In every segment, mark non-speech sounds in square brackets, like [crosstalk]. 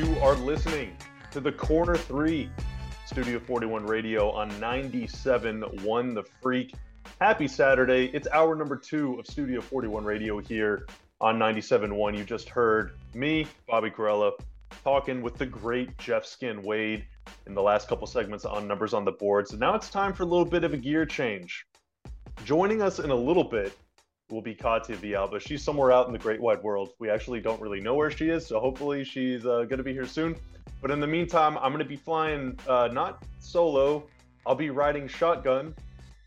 You are listening to the Corner 3 Studio 41 Radio on 97.1 The Freak. Happy Saturday. It's hour number two of Studio 41 Radio here on 97.1. You just heard me, Bobby Karalla, talking with the great Jeff Skin Wade in the last couple segments on Numbers on the Board. So now it's time for a little bit of a gear change. Joining us in a little bit will be Katya Villalba. She's somewhere out in the great wide world. We actually don't really know where she is, so hopefully she's uh, going to be here soon. But in the meantime, I'm going to be flying uh, not solo. I'll be riding shotgun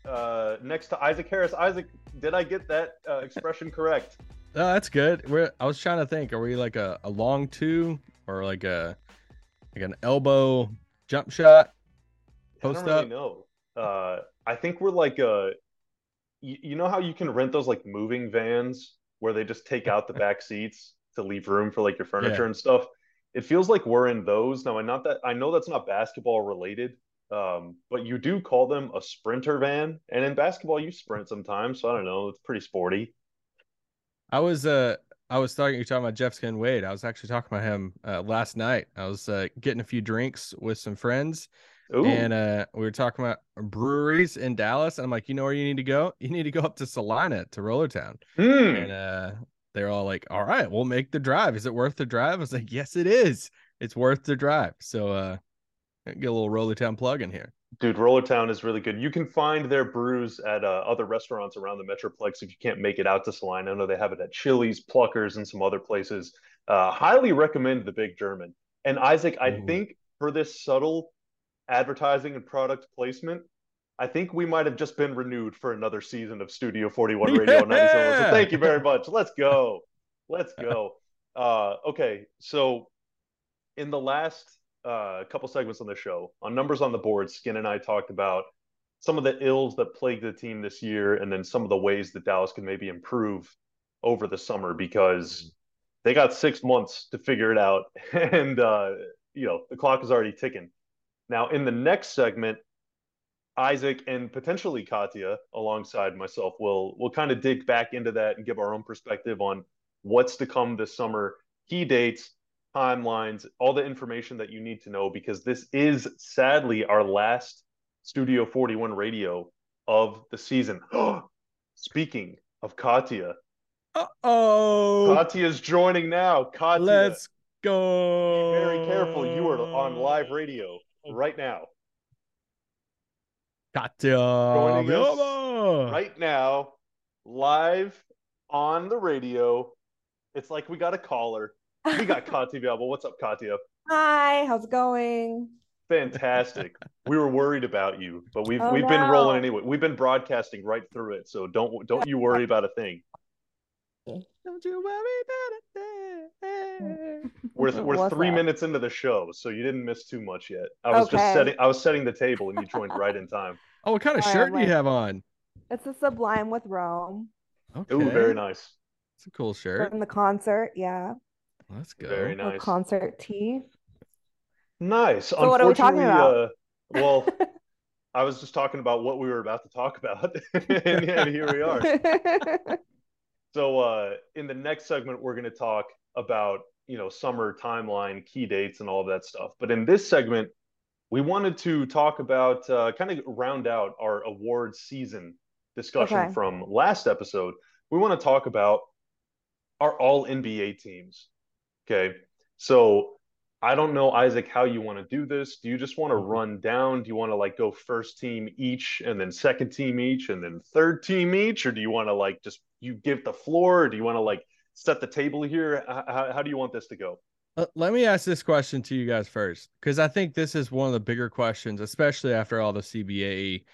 uh, next to Isaac Harris. Isaac, did I get that uh, expression [laughs] correct? No, that's good. We're, I was trying to think. Are we like a, a long two or like a like an elbow jump shot? Post I don't really know. Uh, I think we're like a you, you know how you can rent those like moving vans where they just take out the [laughs] back seats to leave room for like your furniture yeah. and stuff. It feels like we're in those now. And not that I know that's not basketball related, um, but you do call them a sprinter van, and in basketball you sprint sometimes. So I don't know. It's pretty sporty. I was uh I was talking you're talking about Jeff Skin Wade. I was actually talking about him uh, last night. I was uh, getting a few drinks with some friends Ooh. And uh, we were talking about breweries in Dallas, and I'm like, you know where you need to go? You need to go up to Celina to Rollertown. Mm. And uh, they're all like, all right, we'll make the drive. Is it worth the drive? I was like, yes, it is. It's worth the drive. So uh, get a little Rollertown plug in here. Dude, Rollertown is really good. You can find their brews at uh, other restaurants around the Metroplex if you can't make it out to Celina. I know they have it at Chili's, Pluckers, and some other places. Uh, highly recommend the Big German. And Isaac, I Ooh. think for this subtle advertising and product placement, I think we might have just been renewed for another season of Studio 41 Radio yeah. 97. So thank you very [laughs] much. Let's go. Let's go. Uh, okay, so in the last uh, couple segments on the show, on numbers on the board, Skin and I talked about some of the ills that plagued the team this year, and then some of the ways that Dallas can maybe improve over the summer because they got six months to figure it out, [laughs] and uh, you know the clock is already ticking. Now, in the next segment, Isaac and potentially Katya, alongside myself, will will kind of dig back into that and give our own perspective on what's to come this summer, key dates, timelines, all the information that you need to know, because this is sadly our last Studio 41 radio of the season. [gasps] Speaking of Katya, oh, Katya's joining now. Katya, let's go. Be very careful. You are on live radio right now. Katya right now, live on the radio. It's like we got a caller. We got [laughs] Katya available. What's up, Katya? Hi, how's it going? Fantastic. [laughs] we were worried about you, but we've oh, we've no. been rolling anyway. We've been broadcasting right through it, so don't don't you worry [laughs] about a thing. Don't you worry about it. We're we're three that? minutes into the show, so you didn't miss too much yet. I was okay. just setting I was setting the table, and you joined right in time. [laughs] Oh, what kind of shirt do you have on? It's a Sublime with Rome. Okay. Ooh, very nice. It's a cool shirt. From the concert, yeah. Let's go. Very nice. A concert tee. Nice. So what are we talking about? Uh, well, [laughs] I was just talking about what we were about to talk about, [laughs] and, and here we are. So uh, in the next segment, we're going to talk about you know summer timeline, key dates, and all of that stuff. But in this segment, we wanted to talk about uh, kind of round out our award season discussion okay. from last episode. We want to talk about our all NBA teams. Okay, so I don't know, Isaac, how you want to do this. Do you just want to run down? Do you want to like go first team each and then second team each and then third team each? Or do you want to like just you give the floor? Or do you want to like set the table here? How, how do you want this to go? Uh, let me ask this question to you guys first, because I think this is one of the bigger questions, especially after all the CBA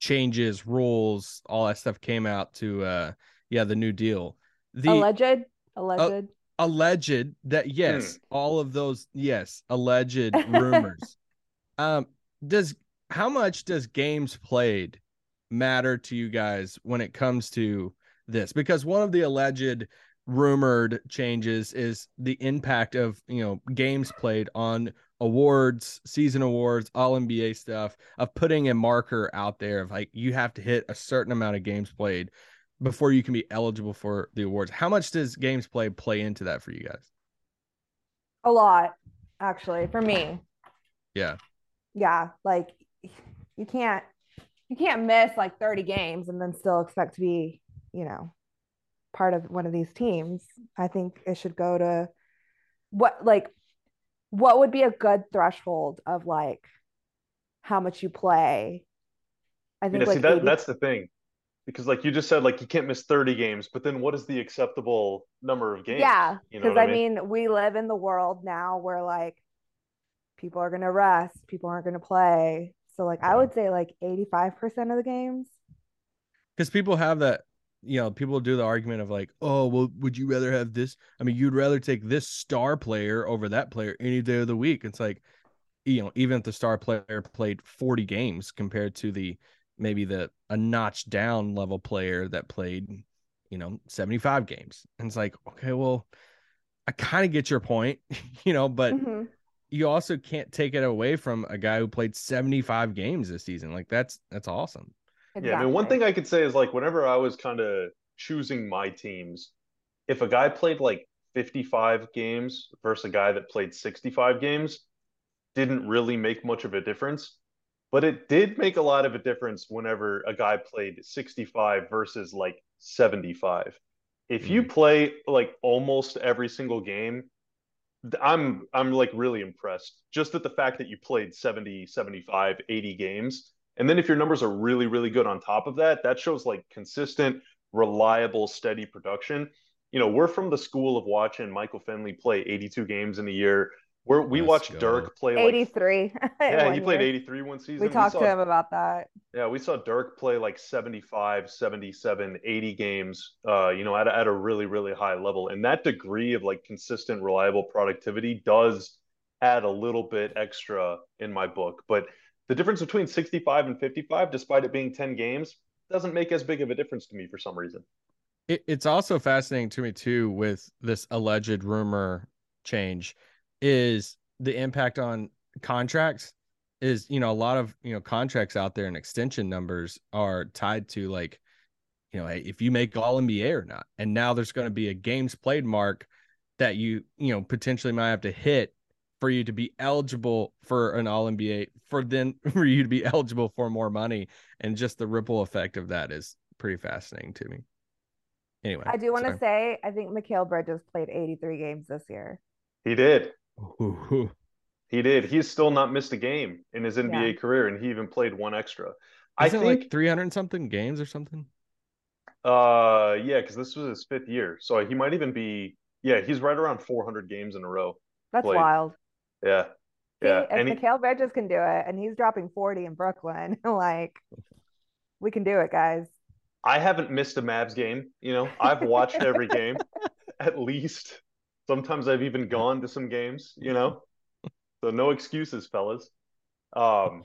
changes, rules, all that stuff came out to, uh, yeah, the new deal. The alleged, alleged, uh, alleged that yes, hmm. all of those, yes, alleged [laughs] rumors. um, does how much does games played matter to you guys when it comes to this because one of the alleged rumored changes is the impact of you know games played on awards season awards all nba stuff of putting a marker out there of like you have to hit a certain amount of games played before you can be eligible for the awards how much does games play play into that for you guys a lot actually, for me. Yeah. Yeah, like you can't you can't miss like 30 games and then still expect to be, you know, part of one of these teams. I think it should go to what like what would be a good threshold of like how much you play. I think Yeah, like see that 80 that's the thing. Because like you just said, like you can't miss 30 games, but then what is the acceptable number of games? Yeah, You know because what I mean, we live in the world now where like people are gonna rest, people aren't gonna play. So like I would say like 85% of the games. because people have that you know people do the argument of like oh well would you rather have this i mean you'd rather take this star player over that player any day of the week it's like you know even if the star player played 40 games compared to the maybe the a notch down level player that played you know 75 games and it's like okay well i kind of get your point [laughs] you know but Mhm. you also can't take it away from a guy who played 75 games this season like that's that's awesome Yeah, I mean, one thing I could say is like whenever I was kind of choosing my teams, if a guy played like 55 games versus a guy that played 65 games, didn't really make much of a difference. But it did make a lot of a difference whenever a guy played 65 versus like 75. If you mm-hmm. play like almost every single game, I'm I'm like really impressed just at the fact that you played 70, 75, 80 games. And then if your numbers are really, really good on top of that, that shows like consistent, reliable, steady production. You know, we're from the school of watching Michael Finley play 82 games in a year. We're, we Let's watched go. Dirk play like 83. [laughs] yeah, one he played 83 one season. We talked saw, to him about that. yeah, we saw Dirk play like 75, 77, 80 games, uh, you know, at, a- at a really, really high level. And that degree of like consistent, reliable productivity does add a little bit extra in my book. But the difference between 65 and 55, despite it being 10 games, doesn't make as big of a difference to me for some reason. It, it's also fascinating to me too with this alleged rumor change is the impact on contracts is you know a lot of you know contracts out there and extension numbers are tied to like you know if you make all NBA or not and now there's going to be a games played mark that you you know potentially might have to hit for you to be eligible for an all NBA for then [laughs] for you to be eligible for more money and just the ripple effect of that is pretty fascinating to me anyway I do want to say I think Mikal Bridges played 83 games this year. He did. Ooh. He did. He's still not missed a game in his NBA career, and he even played one extra. I Isn't it think like 300 something games or something? Uh, yeah, because this was his fifth year, so he might even be. Yeah, he's right around 400 games in a row. That's Played. wild. Yeah, See, yeah, if and he, Mikal Bridges can do it and he's dropping 40 in Brooklyn, [laughs] like we can do it, guys. I haven't missed a Mavs game. You know, I've watched every game [laughs] at least. Sometimes I've even gone to some games. You know, so no excuses, fellas. Um,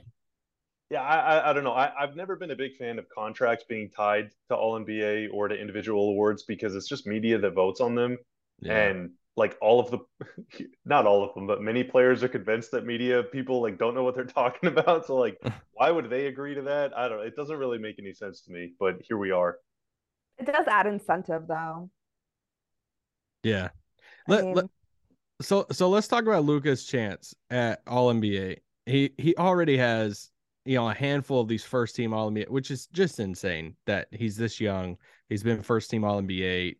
yeah, I, I, I don't know. I, I've never been a big fan of contracts being tied to All NBA or to individual awards because it's just media that votes on them. and like all of the [laughs] not all of them but many players are convinced that media people like don't know what they're [laughs] talking about so like [laughs] why would they agree to that i don't know it doesn't really make any sense to me but here we are It does add incentive though. yeah. Let, mean, let, so so let's talk about Luka's Chance at All NBA. He he already has you know a handful of these first team All NBA, which is just insane that he's this young. He's been first team All NBA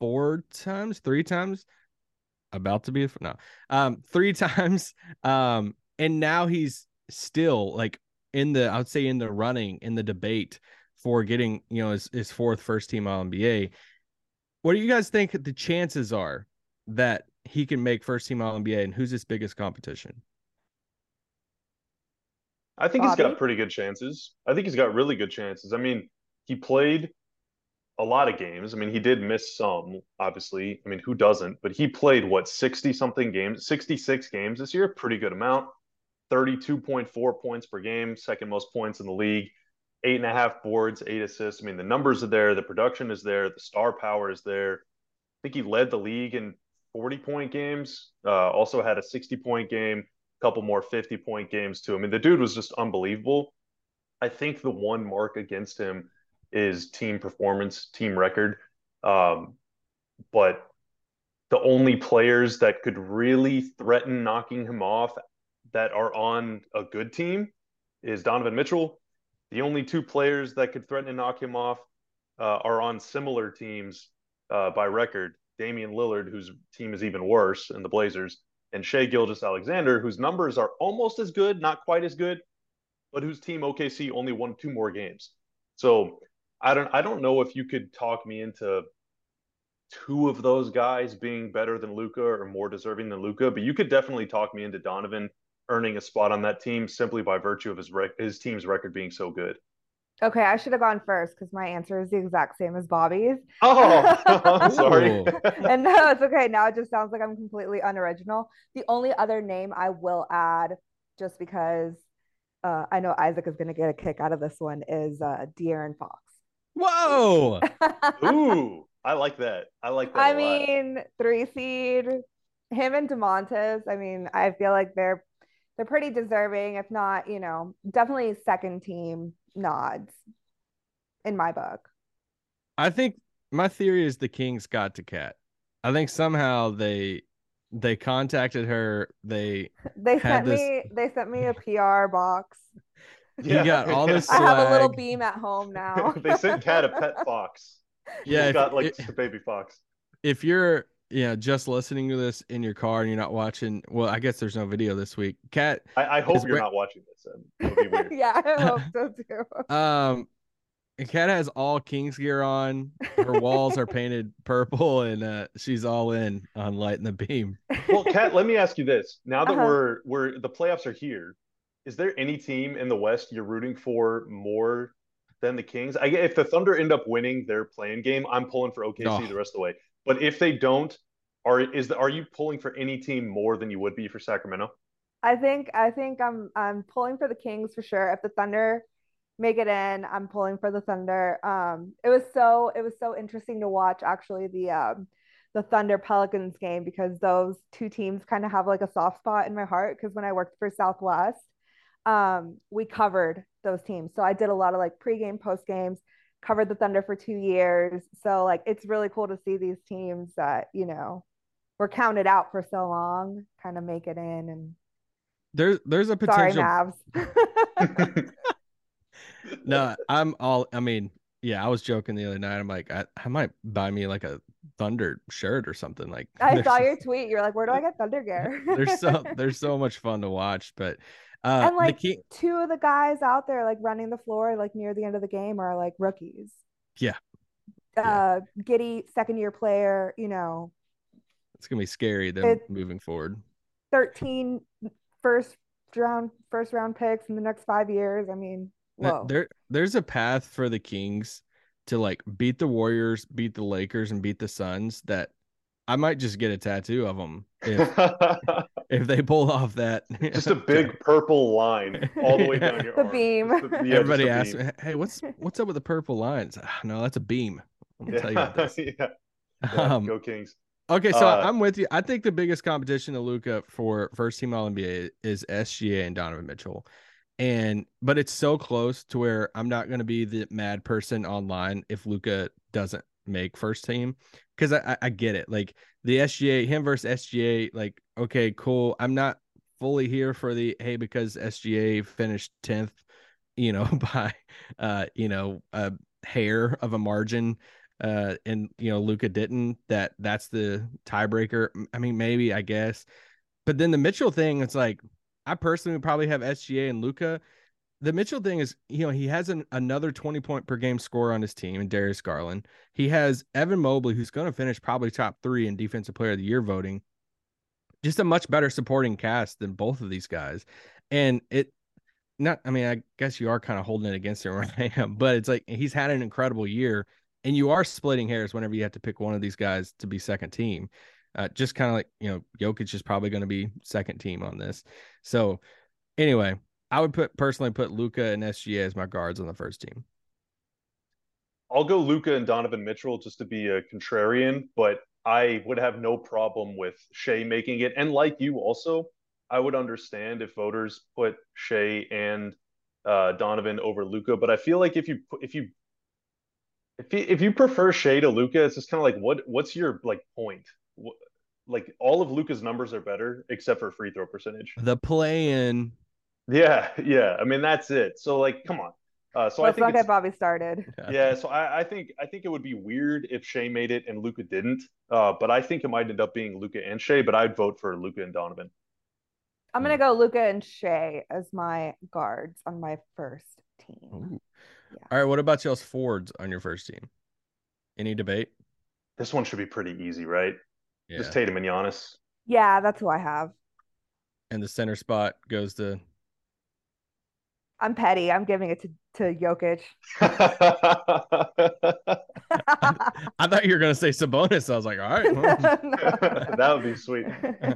four times, three times, about to be no, um, three [laughs] times. Um, and now he's still like in the I would say in the running in the debate for getting you know his, his fourth first team All NBA. What do you guys think the chances are that he can make first team All NBA, and who's his biggest competition? i think he's got pretty good chances. I think he's got really good chances. I mean he played a lot of games. I mean he did miss some obviously. I mean who doesn't? But he played what 60 something games 66 games this year? Pretty good amount. 32.4 points per game, second most points in the league, eight and a half boards, eight assists. I mean, the numbers are there, the production is there, the star power is there. I think he led the league in 40 point games, uh, also had a 60 point game, a couple more 50 point games too. I mean, the dude was just unbelievable. I think the one mark against him is team performance, team record. Um, but the only players that could really threaten knocking him off that are on a good team is Donovan Mitchell. The only two players that could threaten to knock him off uh, are on similar teams uh, by record. Damian Lillard, whose team is even worse in the Blazers, and Shai Gilgeous-Alexander, whose numbers are almost as good, not quite as good, but whose team OKC only won two more games. So I don't I don't know if you could talk me into two of those guys being better than Luka or more deserving than Luka, but you could definitely talk me into Donovan earning a spot on that team simply by virtue of his rec- his team's record being so good. Okay, I should have gone first because my answer is the exact same as Bobby's. Oh, [laughs] I'm sorry. [laughs] and no, it's okay. Now it just sounds like I'm completely unoriginal. The only other name I will add, just because uh, I know Isaac is going to get a kick out of this one, is uh, De'Aaron Fox. Whoa! [laughs] Ooh, I like that. I like that. I mean, three seed, him and Domantas. I mean, I feel like they're they're pretty deserving, if not, you know, definitely second team nods in my book. I think my theory is the Kings got to Cat. I think somehow they they contacted her. They [laughs] they sent this... me they sent me a PR box. Yeah. [laughs] You got all this. [laughs] I have a little beam at home now. they sent Cat a pet fox. Yeah, He's got like it, a baby fox. If you're yeah, just listening to this in your car and you're not watching. Well, I guess there's no video this week. Cat, I, I hope you're not watching this. [laughs] yeah, I hope [laughs] so too. Um, Cat has all Kings gear on. Her walls are painted purple, and uh, she's all in on lighting the beam. Well, Cat, let me ask you this: Now that uh-huh. we're we're the playoffs are here, is there any team in the West you're rooting for more than the Kings? I if the Thunder end up winning their playing game, I'm pulling for OKC oh. the rest of the way. But if they don't, are is the, are you pulling for any team more than you would be for Sacramento? I think I think I'm I'm pulling for the Kings for sure. If the Thunder make it in, I'm pulling for the Thunder. Um, it was so it was so interesting to watch actually the um, the Thunder Pelicans game because those two teams kind of have like a soft spot in my heart because when I worked for Southwest, um, we covered those teams. So I did a lot of like pregame, post games covered the Thunder for two years. So like it's really cool to see these teams that, you know, were counted out for so long kind of make it in and there's there's a potential Sorry, Mavs. [laughs] [laughs] no, I'm all I mean, yeah, I was joking the other night. I'm like, I, I might buy me like a Thunder shirt or something. Like [laughs] I saw your tweet. You're like, where do I get Thunder gear? there's so there's so much fun to watch. But uh, and like key... two of the guys out there like running the floor like near the end of the game are like rookies. Yeah. Uh, yeah. Giddey, second year player. You know, it's gonna be scary then moving forward. 13 first round first round picks in the next five years. I mean, whoa. There there's a path for the Kings to like beat the Warriors, beat the Lakers, and beat the Suns that I might just get a tattoo of them if, [laughs] if they pull off that. Just a [laughs] big purple line all the way down your [laughs] the arm. beam. The, yeah, Everybody asks me, "Hey, what's what's up with the purple lines?" Ah, no, that's a beam. I'm gonna yeah. tell you about this. yeah. yeah um, go Kings. Okay, so uh, I'm with you. I think the biggest competition to Luka for first team All NBA is SGA and Donovan Mitchell. And but it's so close to where I'm not going to be the mad person online if Luka doesn't make first team because I, I get it. Like the SGA, him versus SGA, like, okay, cool. I'm not fully here for the hey, because SGA finished 10th, you know, [laughs] by uh, you know, a hair of a margin. Uh, and you know, Luka didn't, that that's the tiebreaker. I mean, maybe I guess. But then the Mitchell thing, it's like I personally would probably have SGA and Luka the Mitchell thing is, you know, he has an, another 20 point per game score on his team and Darius Garland. He has Evan Mobley, who's going to finish probably top three in defensive player of the year voting. Just a much better supporting cast than both of these guys. And it, not, I mean, I guess you are kind of holding it against him [laughs] right now, but it's like he's had an incredible year and you are splitting hairs whenever you have to pick one of these guys to be second team. Uh, just kind of like, you know, Jokic is probably going to be second team on this. So, anyway, I would put personally put Luka and SGA as my guards on the first team. I'll go Luka and Donovan Mitchell just to be a contrarian, but I would have no problem with Shai making it. And like you, also, I would understand if voters put Shai and uh, Donovan over Luka. But I feel like if you if you if you, if you prefer Shai to Luka, it's just kind of like what what's your like point? like all of Luka's numbers are better except for free throw percentage. The play in. Yeah, [laughs] yeah. I mean that's it. So like, come on. Uh, so Let's I think not get Bobby started. yeah. So I, I think I think it would be weird if Shai made it and Luka didn't. Uh, but I think it might end up being Luka and Shai. But I'd vote for Luka and Donovan. I'm gonna go Luka and Shai as my guards on my first team. Yeah. All right. What about y'all's forwards on your first team? Any debate? This one should be pretty easy, right? Yeah. Just Tatum and Giannis. Yeah, that's who I have. and the center spot goes to. I'm petty. I'm giving it to to Jokic. [laughs] [laughs] I thought you were gonna say Sabonis. I was like, all right. well, [laughs] that would be sweet.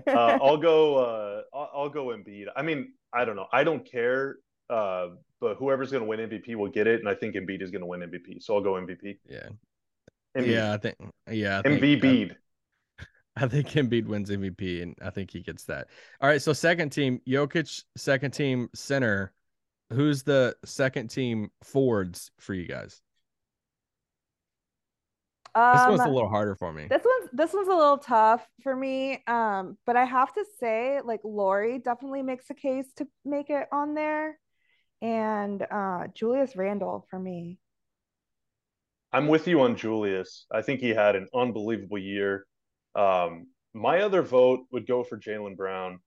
Uh, I'll go. Uh, I'll, I'll go Embiid. I mean, I don't know. I don't care. Uh, but whoever's going to win MVP will get it, and I think Embiid is going to win MVP. So I'll go MVP. yeah. Embiid. Yeah. I think. Yeah. I think, Embiid. I, I think Embiid wins MVP, and I think he gets that. All right. So second team, Jokic, second team center. Who's the second team forwards for you guys? This Um, one's a little harder for me. This one's this one's a little tough for me. Um, but I have to say, like Lauri definitely makes a case to make it on there. And uh Julius Randle for me. I'm with you on Julius. I think he had an unbelievable year. Um, my other vote would go for Jaylen Brown.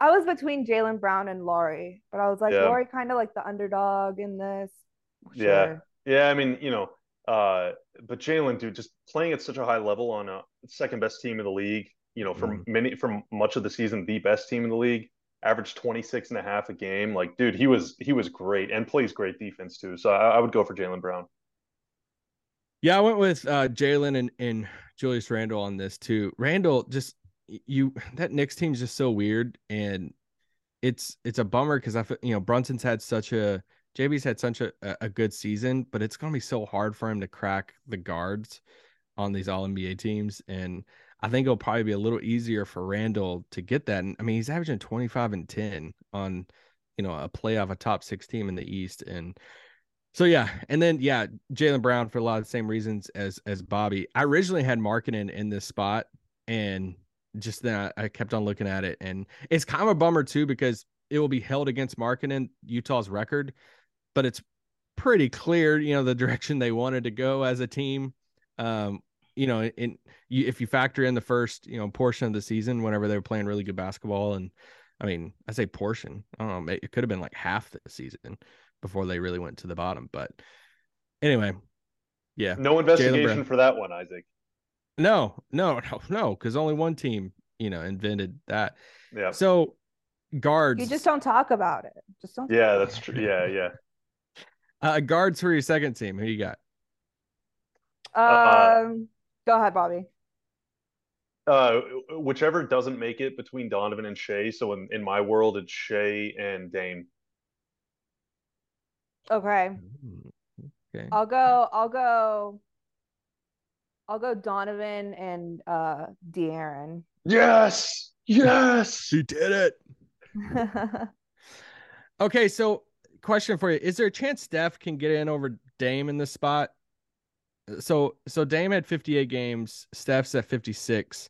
I was between Jaylen Brown and Lauri, but I was like, Yeah. Lauri kind of like the underdog in this. Yeah. Sure. Yeah, I mean, you know, uh, but Jaylen, dude, just playing at such a high level on a second best team in the league, you know, for Mhm. many from much of the season, the best team in the league, averaged 26 and a half a game. Like, dude, he was he was great and plays great defense too. So I, I would go for Jaylen Brown. Yeah, I went with uh, Jaylen and, and Julius Randle on this too. Randle just you [laughs] that Knicks team is just so weird, and it's it's a bummer because I you know Brunson's had such a JB's had such a, a good season, but it's gonna be so hard for him to crack the guards on these All NBA teams, and I think it'll probably be a little easier for Randle to get that. And I mean, he's averaging twenty five and ten on you know a playoff, a top six team in the East, and so yeah, and then yeah, Jaylen Brown for a lot of the same reasons as as Bobby. I originally had Markkanen in this spot, and just then I, I kept on looking at it, and it's kind of a bummer too because it will be held against Markkanen, Utah's record, but it's pretty clear, you know, the [laughs] direction they wanted to go as a team. Um, you know, in you, if you factor in the first, you know, portion of the season, whenever they were playing really good basketball, and I mean, I say portion, I don't know, it could have been like half the season before they really went to the bottom. But anyway, yeah, No investigation for that one, Isaac. No, no, no, no, because only one team, you know, invented that. Yeah. So guards, You just don't talk about it. Just don't. Yeah, that's true. Yeah, yeah. [laughs] uh, guards for your second team. Who you got? Uh, Um, go ahead, Bobby. Uh, whichever doesn't make it between Donovan and Shai. So in, in my world, it's Shai and Dame. Okay, Okay. I'll go. I'll go. I'll go Donovan and uh De'Aaron. Yes. Yes. [laughs] She did it. [laughs] Okay, so question for you: Is there a chance Steph can get in over Dame in this spot? So, so Dame had 58 games. Steph's at 56.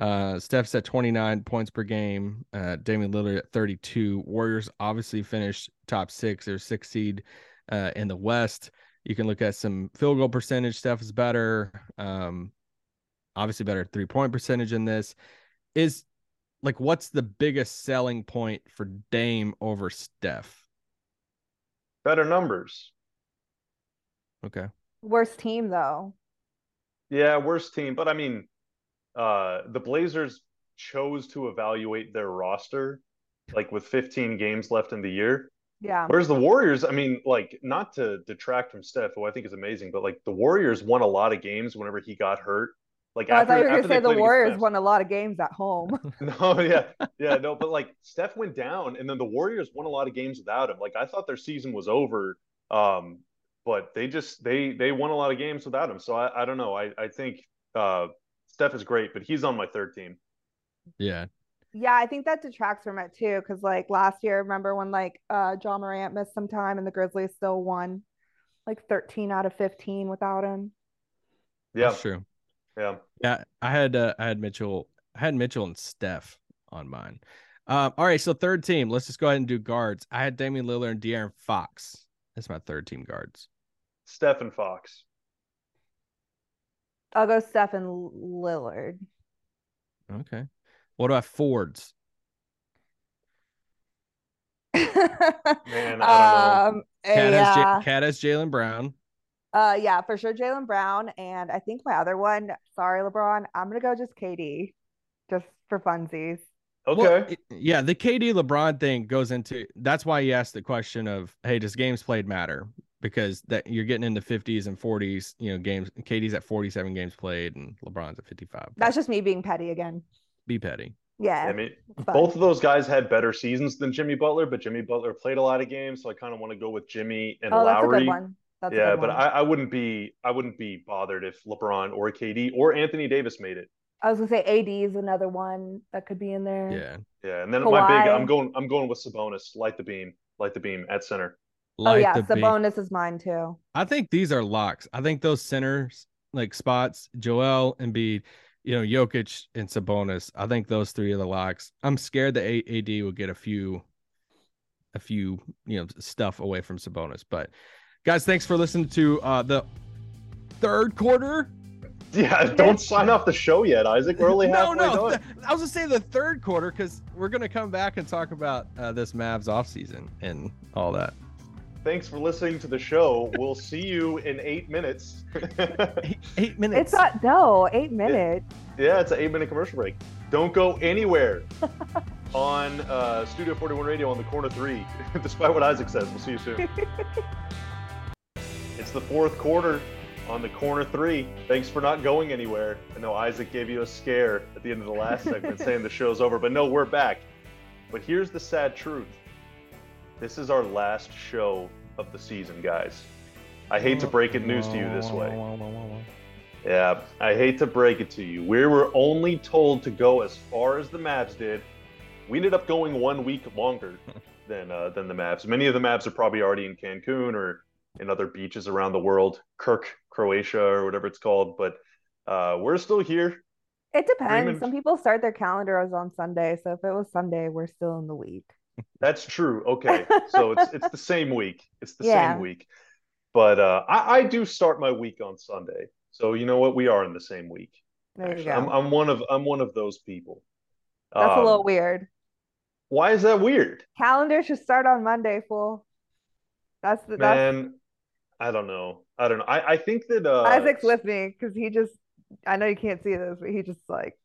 Uh, Steph's at 29 points per game. Uh, Damian Lillard at 32. Warriors obviously finished top six. They're six seed uh, in the West. You can look at some field goal percentage. Steph is better. Um, obviously better three point percentage in this. Is like what's the biggest selling point for Dame over Steph? Better numbers. Okay. Worst team though. Yeah, worst team. But I mean, uh, the Blazers chose to evaluate their roster like with 15 games left in the year. Yeah. Whereas the Warriors, I mean, like, not to detract from Steph, who I think is amazing, but like the Warriors won a lot of games whenever he got hurt. Like Oh, I after, thought you were after gonna say the Warriors won a lot of games at home. [laughs] No, yeah, [laughs] yeah, no, but like Steph went down, and then the Warriors won a lot of games without him. Like I thought their season was over, um, but they just they they won a lot of games without him. So I, I don't know. I I think uh, Steph is great, but he's on my third team. Yeah. Yeah, I think that detracts from it too. Cause like last year, remember when like uh John Morant missed some time and the Grizzlies still won like 13 out of 15 without him. Yeah, That's true. yeah. Yeah, I had uh, I had Mitchell I had Mitchell and Steph on mine. Um, all right, so third team. Let's just go ahead and do guards. I had Damian Lillard and De'Aaron Fox. That's my third team guards. Steph and Fox. I'll go Steph and Lillard. Okay. What about Fords? Man, I don't know. um, Cat yeah. has J- Cat has Jaylen Brown. Uh, yeah, for sure, Jaylen Brown, and I think my other one. Sorry, LeBron. I'm gonna go just KD, just for funsies. Okay. Well, it- yeah, the KD LeBron thing goes into that's why you asked the question of, hey, does games played matter? Because that you're getting into 50s and 40s, you know, games. KD's at 47 games played, and LeBron's at 55. That's just me being petty again. Be petty. Yeah, I mean, it's both of those guys had better seasons than Jimmy Butler, but Jimmy Butler played a lot of games, so I kind of want to go with Jimmy and Oh, that's a Lauri. good one. That's a yeah, good but one. I, I wouldn't be I wouldn't be bothered if LeBron or KD or Anthony Davis made it. I was gonna say AD is another one that could be in there. Yeah. Yeah, and then my big I'm going I'm going with Sabonis, light the beam, light the beam at center. Oh Like yeah, the beam. Sabonis is mine too. I think these are locks. I think those centers like spots, Joel and Embiid, you know, Jokic and Sabonis. I think those three are the locks. I'm scared that A- AD will get a few, a few, you know, stuff away from Sabonis. But guys, thanks for listening to uh the third quarter. Yeah, don't sign off the show yet, Isaac. We're only [laughs] no, halfway no, done. I was gonna say the third quarter because we're gonna come back and talk about uh, this Mavs offseason and all that. Thanks for listening to the show. We'll see you in eight minutes. [laughs] Eight, eight minutes. It's not no eight minutes. Yeah, it's an eight minute commercial break. Don't go anywhere [laughs] on uh, Studio 41 Radio on the corner three, [laughs] despite what Isaac says. We'll see you soon. it's the fourth quarter on the corner three. Thanks for not going anywhere. I know Isaac gave you a scare at the end of the last segment saying the show's over, but no, we're back. But here's the sad truth this is our last show of the season, guys. I hate to break it news to you this way. Yeah, I hate to break it to you. We were only told to go as far as the Mavs did. We ended up going one week longer [laughs] than uh, than the Mavs. Many of the Mavs are probably already in Cancun or in other beaches around the world, Krk, Croatia, or whatever it's called. But uh, we're still here. It depends. Freeman- Some people start their calendars on Sunday, so if it was Sunday, we're still in the week. That's true. Okay, [laughs] so it's it's the same week. It's the Yeah. same week. But uh, I, I do start my week on Sunday. So you know what? We are in the same week. There you go. I'm I'm one of I'm one of those people. That's a Um, little weird. Why is that weird? Calendar should start on Monday, fool. That's the that's Man, I don't know. I don't know. I, I think that uh Isaac's with me because he just I know you can't see this, but he just like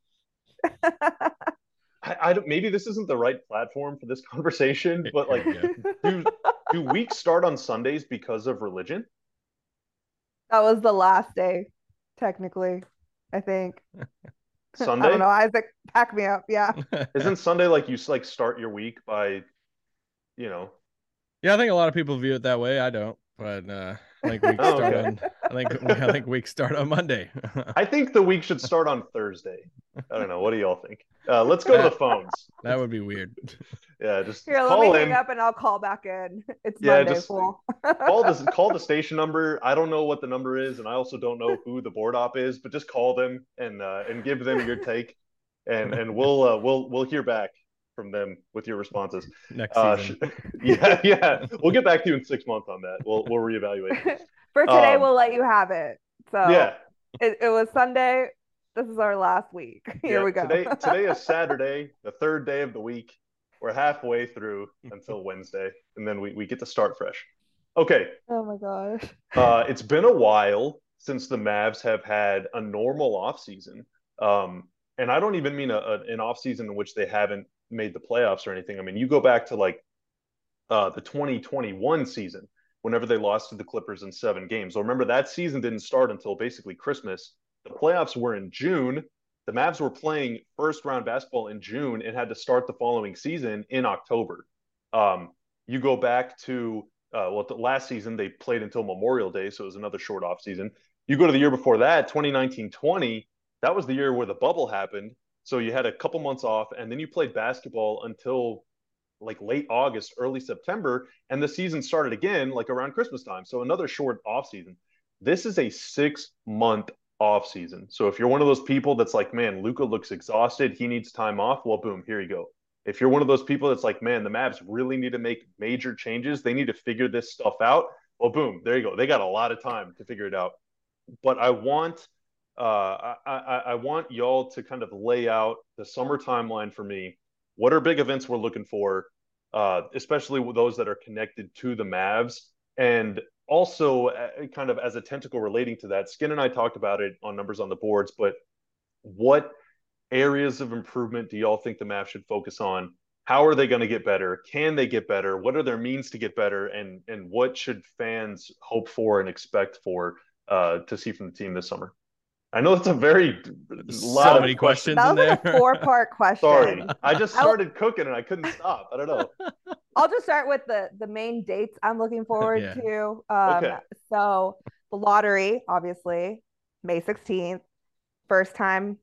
[laughs] I, I don't maybe this isn't the right platform for this [laughs] conversation, but like Yeah. do do weeks start on Sundays because of religion? that was the last day, technically. I think. [laughs] Sunday. I Sunday? don't know. Isaac, pack me up. Yeah. [laughs] Isn't Sunday like you like start your week by you know Yeah, I think a lot of people view it that way. I don't, but uh, I think weeks Oh, start okay. on. I think [laughs] I think weeks start on Monday. [laughs] I think the week should start on Thursday. I don't know. What do y'all think? Uh, let's go to the phones. that would be weird. Yeah, just Here, let call me in. hang up and I'll call back in. It's Yeah, Monday, just- fool. [laughs] call this call the station number. I don't know what the number is, and I also don't know who the board op is, but just call them and uh, and give them your take, and and we'll uh, we'll we'll hear back from them with your responses. Next Uh, season. sh- [laughs] yeah, yeah, we'll get back to you in six months on that. We'll we'll reevaluate. [laughs] For today, Um, we'll let you have it. So Yeah, it, it was Sunday. This is our last week. [laughs] Here yeah. we go. Today today is Saturday, the third day of the week. We're halfway through until Wednesday, and then we, we get to start fresh. Okay, oh my gosh. Uh, it's been a while since the Mavs have had a normal offseason. Um, and I don't even mean a, a, an offseason in which they haven't made the playoffs or anything. I mean, you go back to like uh, the 2021 season, whenever they lost to the Clippers in seven games. So remember, that season didn't start until basically Christmas. The playoffs were in June. The Mavs were playing first round basketball in June and had to start the following season in October. Um, you go back to uh, well, the last season they played until Memorial Day, so it was another short off season. You go to the year before that, 2019-20, that was the year where the bubble happened. So you had a couple months off, and then you played basketball until like late August, early September, and the season started again like around Christmas time. So another short off season. This is a six month off season. So if you're one of those people that's like, man, Luka looks exhausted, he needs time off. Well, boom, here you go. If you're one of those people that's like, man, the Mavs really need to make major changes, they need to figure this stuff out. Well, boom, there you go. They got a lot of time to figure it out. But I want uh, I, I, want y'all to kind of lay out the summer timeline for me. What are big events we're looking for, uh, especially those that are connected to the Mavs, and also uh, kind of as a tentacle relating to that. Skin and I talked about it on numbers on the boards, but what areas of improvement do y'all think the Mavs should focus on? How are they going to get better? Can they get better? What are their means to get better? And and what should fans hope for and expect for uh, to see from the team this summer? I know it's a very lot so many questions. That was like a four part [laughs] question. Sorry, I just started cooking and I couldn't stop. I don't know. [laughs] I'll just start with the the main dates I'm looking forward yeah. to. Um, okay. So the lottery, obviously, May 16th, first time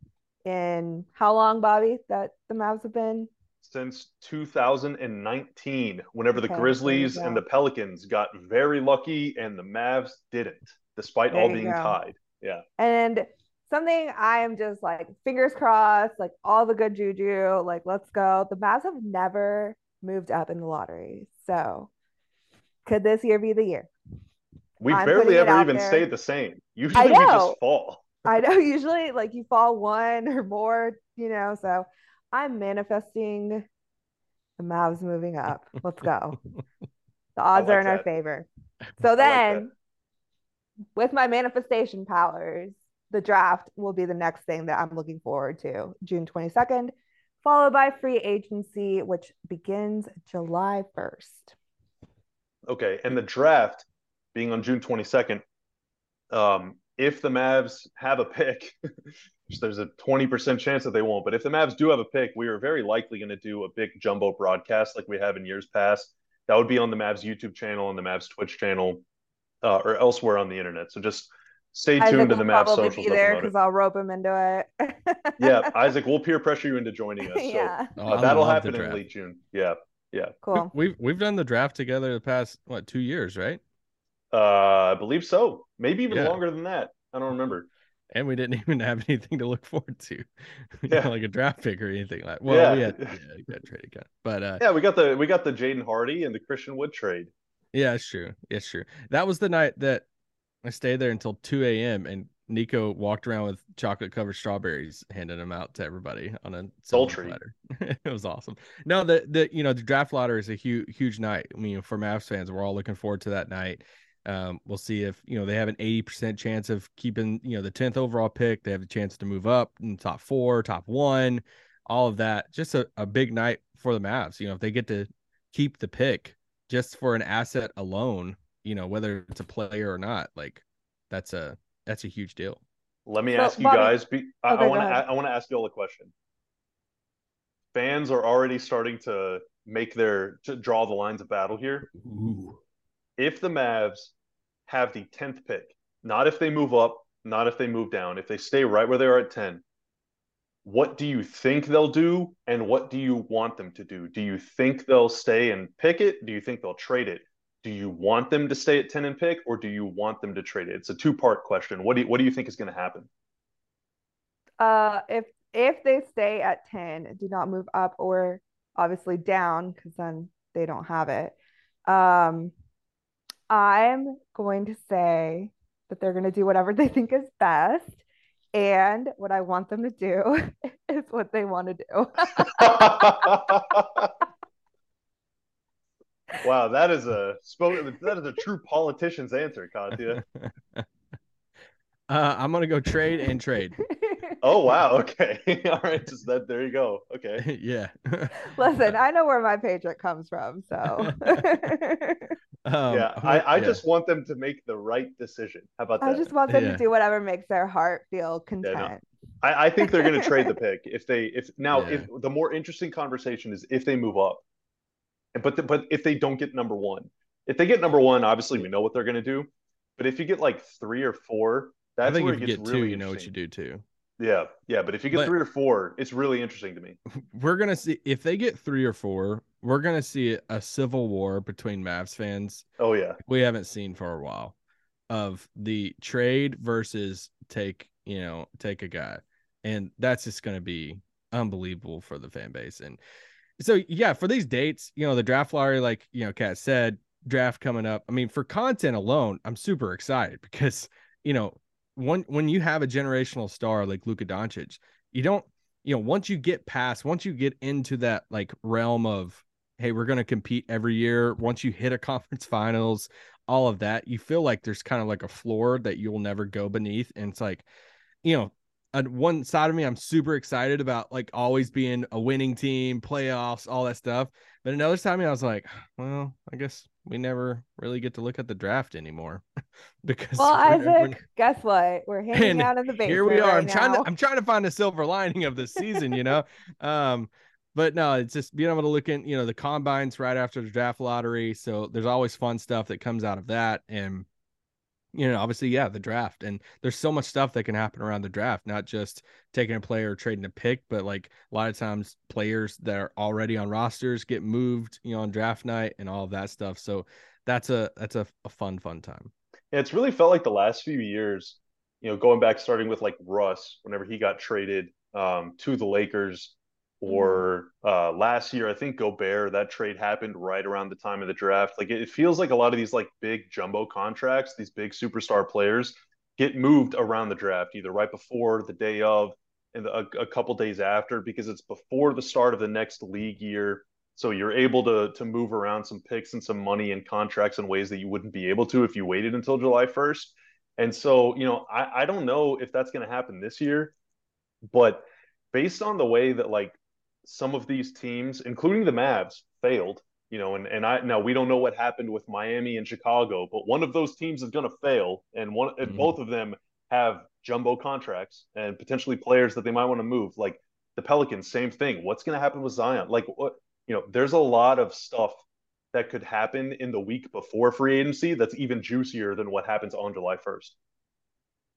in how long, Bobby, that the Mavs have been? Since 2019, whenever okay, the Grizzlies and the Pelicans got very lucky and the Mavs didn't, despite there all being go. tied. Yeah. And something I am just like fingers crossed, like all the good juju, like let's go. The Mavs have never moved up in the lottery. So could this year be the year? We I'm barely ever even there. stayed the same. Usually we just fall. [laughs] I know usually like you fall one or more, you know. So I'm manifesting the Mavs moving up. Let's go. [laughs] The odds like are in that. our favor. [laughs] So then like with my manifestation powers, the draft will be the next thing that I'm looking forward to. June 22nd, followed by free agency, which begins July 1st. Okay. And the draft being on June 22nd, um, if the Mavs have a pick, [laughs] there's a 20% chance that they won't, but if the Mavs do have a pick, we are very likely going to do a big jumbo broadcast like we have in years past. That would be on the Mavs YouTube channel and the Mavs Twitch channel uh, or elsewhere on the internet. So just stay tuned Isaac to the Mavs socials. Be there because I'll rope him into it. yeah, [laughs] Isaac, we'll peer pressure you into joining us. [laughs] So, yeah, uh, that'll happen in late June. Yeah, yeah. Cool. We've we've done the draft together the past what two years, right? Uh, I believe so. Maybe even yeah. longer than that. I don't remember. And we didn't [laughs] even have anything to look forward to, yeah. like a draft pick or anything like. Well, yeah. we had yeah, we got traded, but uh, yeah, we got the we got the Jaden Hardy and the Christian Wood trade. Yeah, it's true. It's true. That was the night that I stayed there until 2 a.m. and Nico walked around with chocolate covered strawberries, handing them out to everybody on a sultry platter. [laughs] it was awesome. No, the the you know the draft lottery is a huge huge night. I mean, for Mavs fans, we're all looking forward to that night. Um, we'll see if you know they have an 80% chance of keeping you know the 10th overall pick. They have a chance to move up in top four, top one, all of that. Just a, a big night for the Mavs. You know, if they get to keep the pick, just for an asset alone, you know, whether it's a player or not, like that's a that's a huge deal. Let me so, ask you Bobby, guys. Be, I want to I want to ask you all a question. Fans are already starting to make their to draw the lines of battle here. Ooh. If the Mavs have the tenth pick, not if they move up, not if they move down, if they stay right where they are at ten, what do you think they'll do and what do you want them to do? Do you think they'll stay and pick it? Do you think they'll trade it? Do you want them to stay at 10 and pick or do you want them to trade it? It's a two-part question. What do you, what do you think is going to happen? Uh if if they stay at 10, do not move up or obviously down because then they don't have it. Um I'm going to say that they're going to do whatever [laughs] they think is best and what I want them to do [laughs] is what they want to do. [laughs] [laughs] wow, that is a that is a true politician's answer, Katya. Uh, I'm gonna go trade and trade. [laughs] oh wow, okay, [laughs] all right, just that. There you go. Okay, [laughs] yeah. Listen, I know where my paycheck comes from, so. Um, yeah, I, I yeah. just want them to make the right decision. How about that? I just want them yeah. to do whatever makes their heart feel content. Yeah, no. I, I, think they're going to trade the pick if they if now if the more interesting conversation is if they move up, but the, but if they don't get number one, if they get number one, obviously we know what they're going to do. But if you get like three or four, that's I think if you get really two, you know what you do too. Yeah, yeah, but if you get but, three or four, it's really interesting to me. [laughs] We're gonna see if they get three or four, we're gonna see a civil war between Mavs fans. Oh yeah, we haven't seen for a while, of the trade versus take you know, take a guy. And that's just going to be unbelievable for the fan base. And so, yeah, for these dates, you know, the draft lottery, like, you know, Kat said, draft coming up. I mean, for content alone, I'm super excited [laughs] because, you know, when, when you have a generational star like Luka Doncic, you don't, you know, once you get past, once you get into that like realm of, hey, we're going to compete every year, once you hit a [laughs] conference finals, all of that, you feel like there's kind of like a floor that you'll never go beneath. And it's like, you know, on one side of me, I'm super excited about like always being a winning team, playoffs, all that stuff. But another side of me I was like, [sighs] well, I guess we never really get to look at the draft anymore [laughs] because well, Isaac, guess what? We're hanging out in the basement. Here we are. Right I'm now. trying to I'm trying to find a silver lining of this season, you know. [laughs] um, but no, it's just being able to look in, you know, the combines right after the draft lottery. So there's always fun stuff that comes out of that. And, you know, obviously, yeah, the draft. And there's so much stuff that can happen around the draft, not just taking a player trading a pick, but like a lot of times players that are already on rosters get moved, you know, on draft night and all of that stuff. So that's a that's a, a fun, fun time. Yeah, it's really felt like the last few years, you know, going back starting with like Russ, whenever he got traded um, to the Lakers or uh, last year, I think Gobert, that trade happened right around the time of the draft. Like it feels like a lot of these like big jumbo contracts, these big superstar players get moved around the draft, either right before, the day of, and a, a couple days after, because it's before the start of the next league year. So you're able to to move around some picks and some money and contracts in ways that you wouldn't be able to if you waited until July 1st. And so, you know, I, I don't know if that's going to happen this year, but based on the way that like some of these teams, including the Mavs, failed. You know, and, and I now we don't know what happened with Miami and Chicago, but one of those teams is going to fail, and one mm-hmm. both of them have jumbo contracts and potentially players that they might want to move. Like the Pelicans, same thing. What's going to happen with Zion? Like what you know, there's a lot of stuff that could happen in the week before free agency that's even juicier than what happens on July 1st.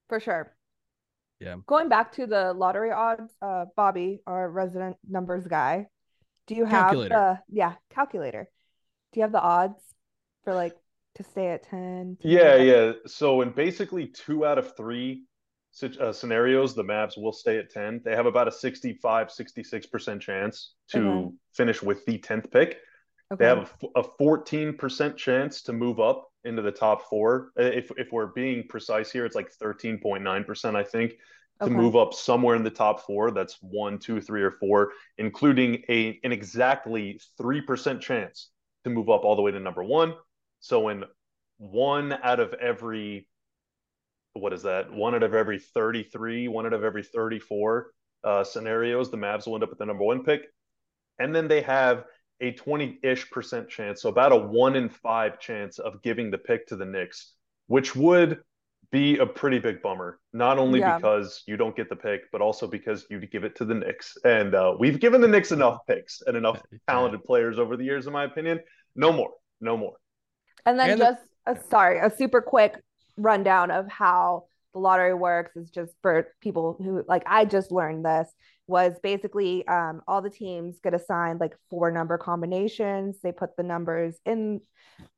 For sure. Yeah. Going back to the lottery odds, uh, Bobby, our resident numbers guy, do you have calculator. the yeah calculator? Do you have the odds for like to stay at ten? Yeah, yeah. So in basically two out of three uh, scenarios, the Mavs will stay at ten. They have about a 65, 66 percent chance to okay. finish with the tenth pick. Okay. They have a fourteen percent chance to move up into the top four. If if we're being precise here, it's like thirteen point nine percent, I think, to okay. move up somewhere in the top four. That's one, two, three, or four, including a an exactly three percent chance to move up all the way to number one. So in one out of every what is that? One out of every 33, one out of every 34 uh, scenarios, the Mavs will end up with the number one pick. And then they have a 20 ish percent chance, so about a one in five chance of giving the pick to the Knicks, which would be a pretty big bummer. Not only yeah. because you don't get the pick, but also because you give it to the Knicks. And uh, we've given the Knicks enough picks and enough [laughs] talented players over the years, in my opinion. No more, no more. And then and just the- a, sorry, a super quick rundown of how the lottery works is just for people who like I just learned this was basically um, all the teams get assigned like four number combinations. They put the numbers in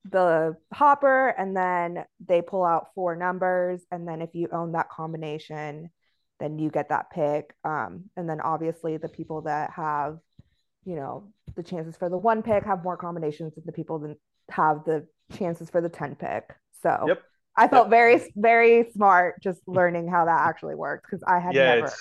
the hopper and then they pull out four numbers. And then if you own that combination, then you get that pick. Um, and then obviously the people that have, you know, the chances for the one pick have more combinations than the people that have the chances for the 10 pick. So yep. I felt yep. very, very smart just learning how that actually works because I had yeah, never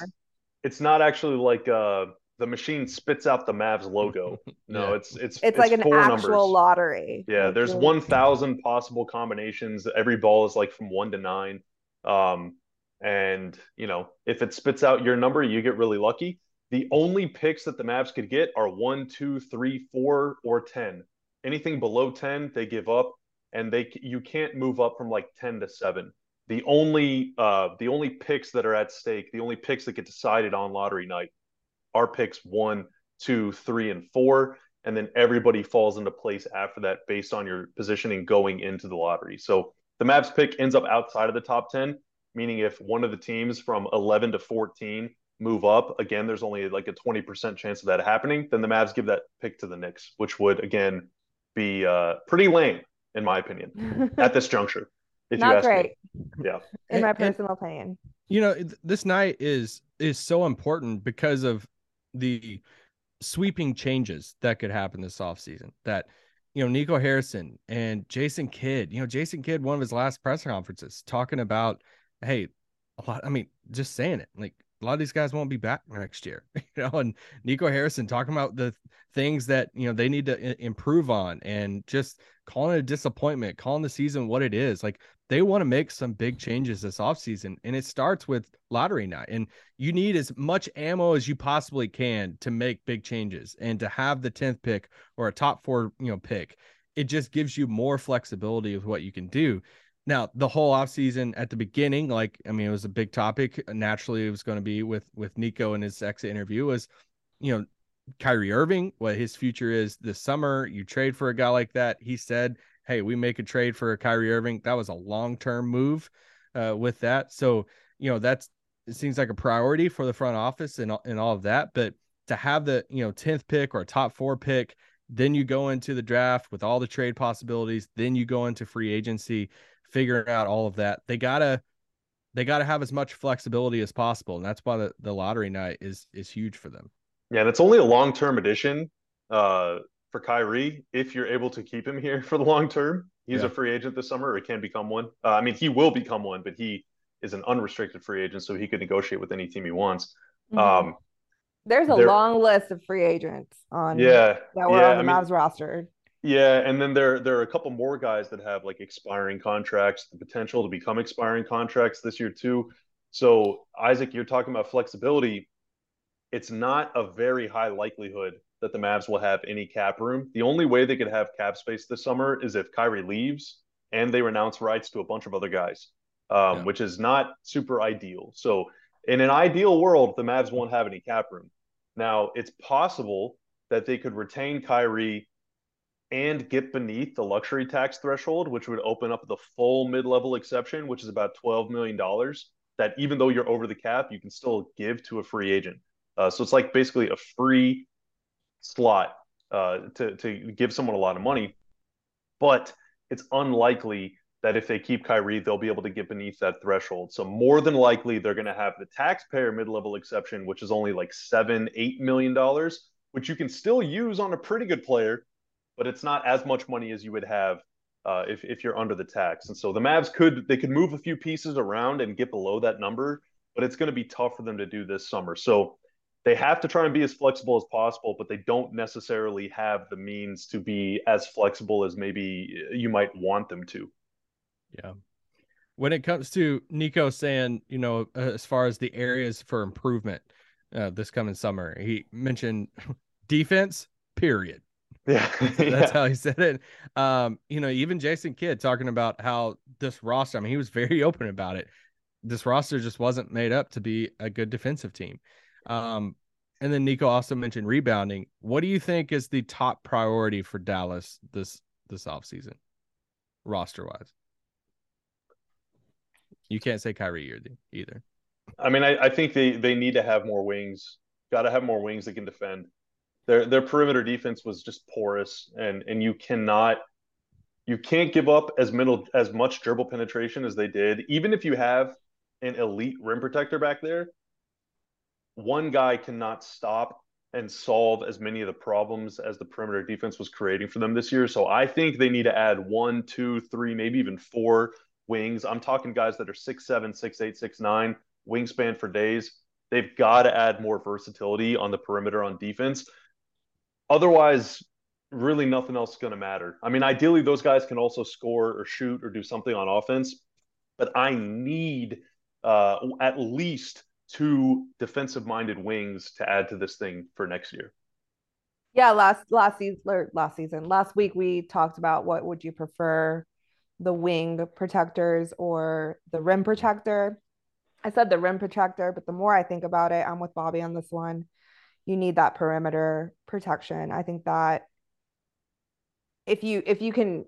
it's not actually like uh the machine spits out the Mavs logo. [laughs] No, yeah. it's it's it's, it's like an actual numbers. lottery. Yeah, like there's one thousand possible combinations. Every ball is like from one to nine. Um, and you know, if it spits out your number, you get really lucky. The only picks that the Mavs could get are one, two, three, four, or ten. Anything below ten, they give up, and they you can't move up from like ten to seven the only uh, the only picks that are at stake, the only picks that get decided on lottery night, are picks one, two, three, and four, and then everybody falls into place after that based on your positioning going into the lottery. So the Mavs pick ends up outside of the top ten, meaning if one of the teams from eleven to fourteen move up, again, there's only like a twenty percent chance of that happening. Then the Mavs give that pick to the Knicks, which would again be uh, pretty lame in my opinion [laughs] at this juncture. If Not great. Me. Yeah. In my personal and, opinion. You know, this night is is so important because of the sweeping changes that could happen this offseason. That you know, Nico Harrison and Jason Kidd, you know, Jason Kidd, one of his last press conferences talking about, hey, a lot, I mean, just saying it, like a lot of these guys won't be back next year, [laughs] you know, and Nico Harrison talking about the things that, you know, they need to improve on and just calling it a disappointment, calling the season what it is. Like they want to make some big changes this offseason. And it starts with lottery night. And you need as much ammo as you possibly can to make big changes and to have the 10th pick or a top four, you know, pick. It just gives you more flexibility of what you can do. Now, the whole offseason at the beginning, like I mean, it was a big topic. Naturally, it was going to be with with Nico and his exit interview was, you know, Kyrie Irving, what his future is this summer. You trade for a guy like that. He said, Hey, we make a trade for Kyrie Irving. That was a long-term move uh, with that. So, you know, that's it seems like a priority for the front office and, and all of that. But to have the, you know, 10th pick or a top four pick, then you go into the draft with all the trade possibilities, then you go into free agency figuring out all of that. They gotta they gotta have as much flexibility as possible, and that's why the, the lottery night is is huge for them. Yeah, and it's only a long term addition uh, for Kyrie if you're able to keep him [laughs] here for the long term. He's yeah. a free agent this summer, or he can become one. Uh, I mean, he will become one, but he is an unrestricted free agent, so he could negotiate with any team he wants. Mm-hmm. Um, There's a there, long list of free agents on yeah that were yeah, on the I Mavs roster. Yeah, and then there there are a couple more guys that have like expiring contracts, the potential to become expiring contracts this year too. So Isaac, you're talking about flexibility. It's not a very high likelihood that the Mavs will have any cap room. The only way they could have cap space this summer is if Kyrie leaves and they renounce rights to a bunch of other guys, um, yeah. which is not super ideal. So in an ideal world, the Mavs won't have any cap room. Now it's possible that they could retain Kyrie and get beneath the luxury tax threshold, which would open up the full mid level exception, which is about $12 million. That even though you're over the cap, you can still give to a free agent. Uh, so it's like basically a free slot uh, to, to give someone a lot of money. But it's unlikely that if they keep Kyrie, they'll be able to get beneath that threshold. So more than likely, they're going to have the taxpayer mid-level exception, which is only like seven, eight million dollars, which you can still use on a pretty good player but it's not as much money as you would have uh, if if you're under the tax. And so the Mavs could they could move a few pieces around and get below that number, but it's going to be tough for them to do this summer. So they have to try and be as flexible as possible, but they don't necessarily have the means to be as flexible as maybe you might want them to. Yeah. When it comes to Nico saying, you know, as far as the areas for improvement uh, this coming summer, he mentioned [laughs] defense, period. Yeah. [laughs] that's [laughs] yeah. how he said it. Um, you know, even Jason Kidd talking about how this roster, I mean, he was very [laughs] open about it. This roster just wasn't made up to be a good defensive team. Um, and then Nico also mentioned rebounding. What do you think is the top priority for Dallas this this offseason, roster wise? You can't say Kyrie either. I mean, I, I think they they need to have more wings. Got to have more wings that can defend their their perimeter defense was just porous, and and you cannot you can't give up as middle as much dribble penetration as they did, even if you have an elite rim protector back there. One guy cannot stop and solve as many of the problems as the perimeter defense was creating for them this year. So I think they need to add one, two, three, maybe even four wings. I'm talking guys that are six, seven, six, eight, six, nine, wingspan for days. They've got to add more versatility on the perimeter on defense Otherwise, really nothing else is going to matter. I mean, ideally, those guys can also score or shoot or do something on offense, but I need uh, at least two defensive minded wings to add to this thing for next year. Yeah, last last season last season last week we talked about what would you prefer the wing protectors or the rim protector. I said the rim protector, but the more I think about it, I'm with Bobby on this one you need that perimeter protection. I think that if you if you can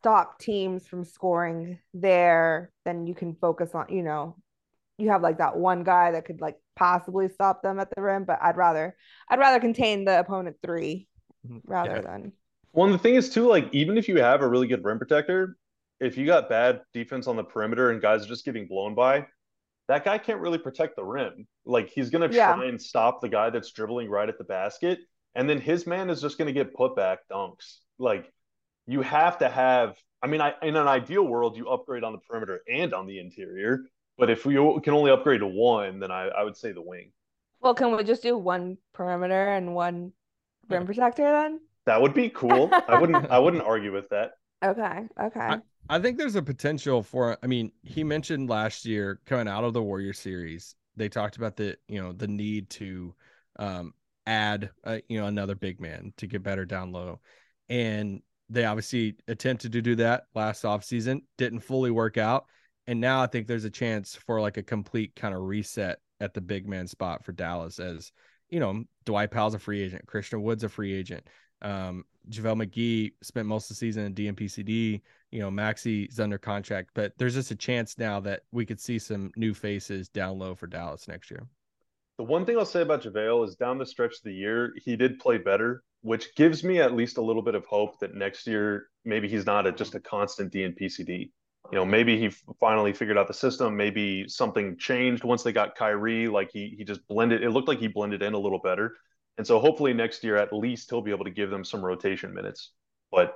stop teams from scoring there, then you can focus on, you know, you have like that one guy that could like possibly stop them at the rim, but I'd rather I'd rather contain the opponent 3 mm-hmm. rather yeah. than Well, the thing is too like even if you have a really good rim protector, if you got bad defense on the perimeter and guys are just getting blown by, that guy can't really protect the rim. Like he's gonna try yeah. and stop the guy that's dribbling right at the basket, and then his man is just gonna get put back dunks. Like you have to have. I mean, I, in an ideal world, you upgrade on the perimeter and on the interior. But if we can only upgrade to one, then I, I would say the wing. Well, can we just do one perimeter and one rim protector then? That would be cool. I wouldn't I [laughs] wouldn't argue with that. Okay. Okay. I, I think there's a potential for I mean, he mentioned last year coming out of the Warrior series, they talked about the, you know, the need to um add uh, you know another big man to get better down low. And they obviously attempted to do that last offseason, didn't fully work out. And now I think there's a chance for like a complete kind of reset at the big man spot for Dallas as you know, Dwight Powell's a free agent, Christian Wood's a free agent. Um, JaVale McGee spent most of the season in DNPCD. You know, Maxi's under contract, but there's just a chance now that we could see some new faces down low for Dallas next year. The one thing I'll say about JaVale is down the stretch of the year, he did play better, which gives me at least a little bit of hope that next year maybe he's not a, just a constant DNPCD. You know, maybe he finally figured out the system. Maybe something changed once they got Kyrie. Like he he just blended. It looked like he blended in a little better. And so hopefully next year at least he'll be able to give them some rotation minutes. But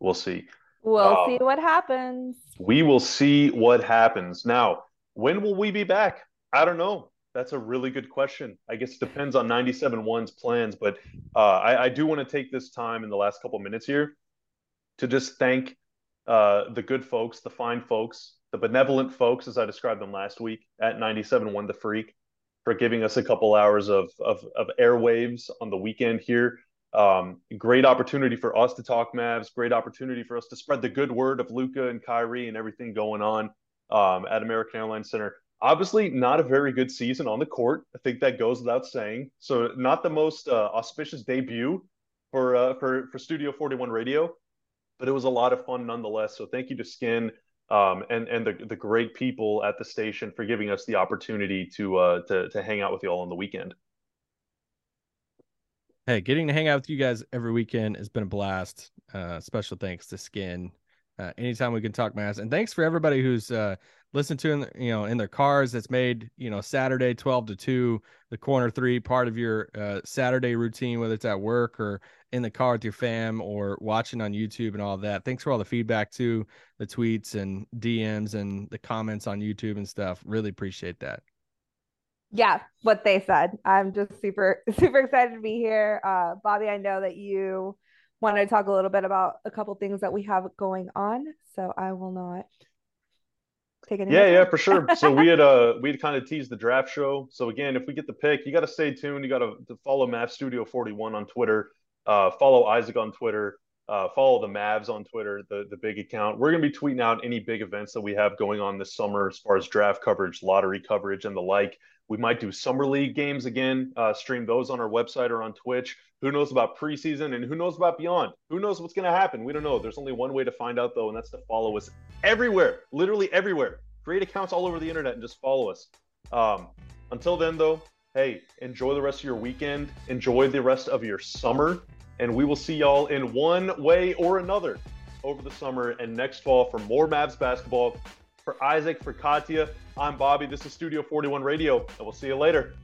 we'll see. We'll um, see what happens. We will see what happens. Now, when will we be back? I don't know. That's a really good question. I guess it depends on 97.1's plans, but uh, I, I, do want to take this time in the last couple minutes here to just thank uh, the good folks, the fine folks, the benevolent folks, as I described them last week at 97.1 The Freak for giving us a couple hours of, of, of airwaves on the weekend here. Um, great opportunity for us to talk Mavs. Great opportunity for us to spread the good word of Luka and Kyrie and everything going on um, at American Airlines Center. Obviously, not a very good season on the court. I think that goes without saying. So, not the most uh, auspicious debut for uh, for for Studio 41 Radio, but it was a lot of fun nonetheless. So, thank you to Skin um, and and the the great people at the station for giving us the opportunity to uh, to to hang out with you all on the weekend. Hey, getting to hang out with you guys every weekend has been a blast. Uh, special thanks to Skin. Uh, anytime we can talk Mavs, and thanks for everybody who's uh, listened to in you know in their cars. That's made you know Saturday twelve to two, the corner three part of your uh, Saturday routine, whether it's at work or in the car with your fam or watching on YouTube and all that. Thanks for all the feedback too, the tweets and DMs and the comments on YouTube and stuff. Really appreciate that. Yeah, what they said. I'm just super [laughs] super excited to be here. Uh, Bobby, I know that you want to talk a little bit about a couple things that we have going on, so I will not take any. Yeah, yeah, for sure. So we had [laughs] uh we had kind of teased the draft show. So again, if we get the pick, you got to stay tuned. You got to follow Mavs Studio 41 on Twitter. Uh, follow Isaac on Twitter. Uh, follow the Mavs on Twitter, the, the big account. We're going to be tweeting out any big events that we have going on this summer as far as draft coverage, lottery coverage, and the like. We might do summer league games again, uh, stream those on our website or on Twitch. Who knows about preseason and who knows about beyond? Who knows what's going to happen? We don't know. There's only one way to find out, though, and that's to follow us everywhere, literally everywhere. Create accounts all over the internet and just follow us. Um, until then, though, hey, enjoy the rest of your weekend. Enjoy the rest of your summer and we will see y'all in one way or another over the summer and next fall for more Mavs basketball. For Isaac, for Katya, I'm Bobby. This is Studio 41 Radio, and we'll see you later.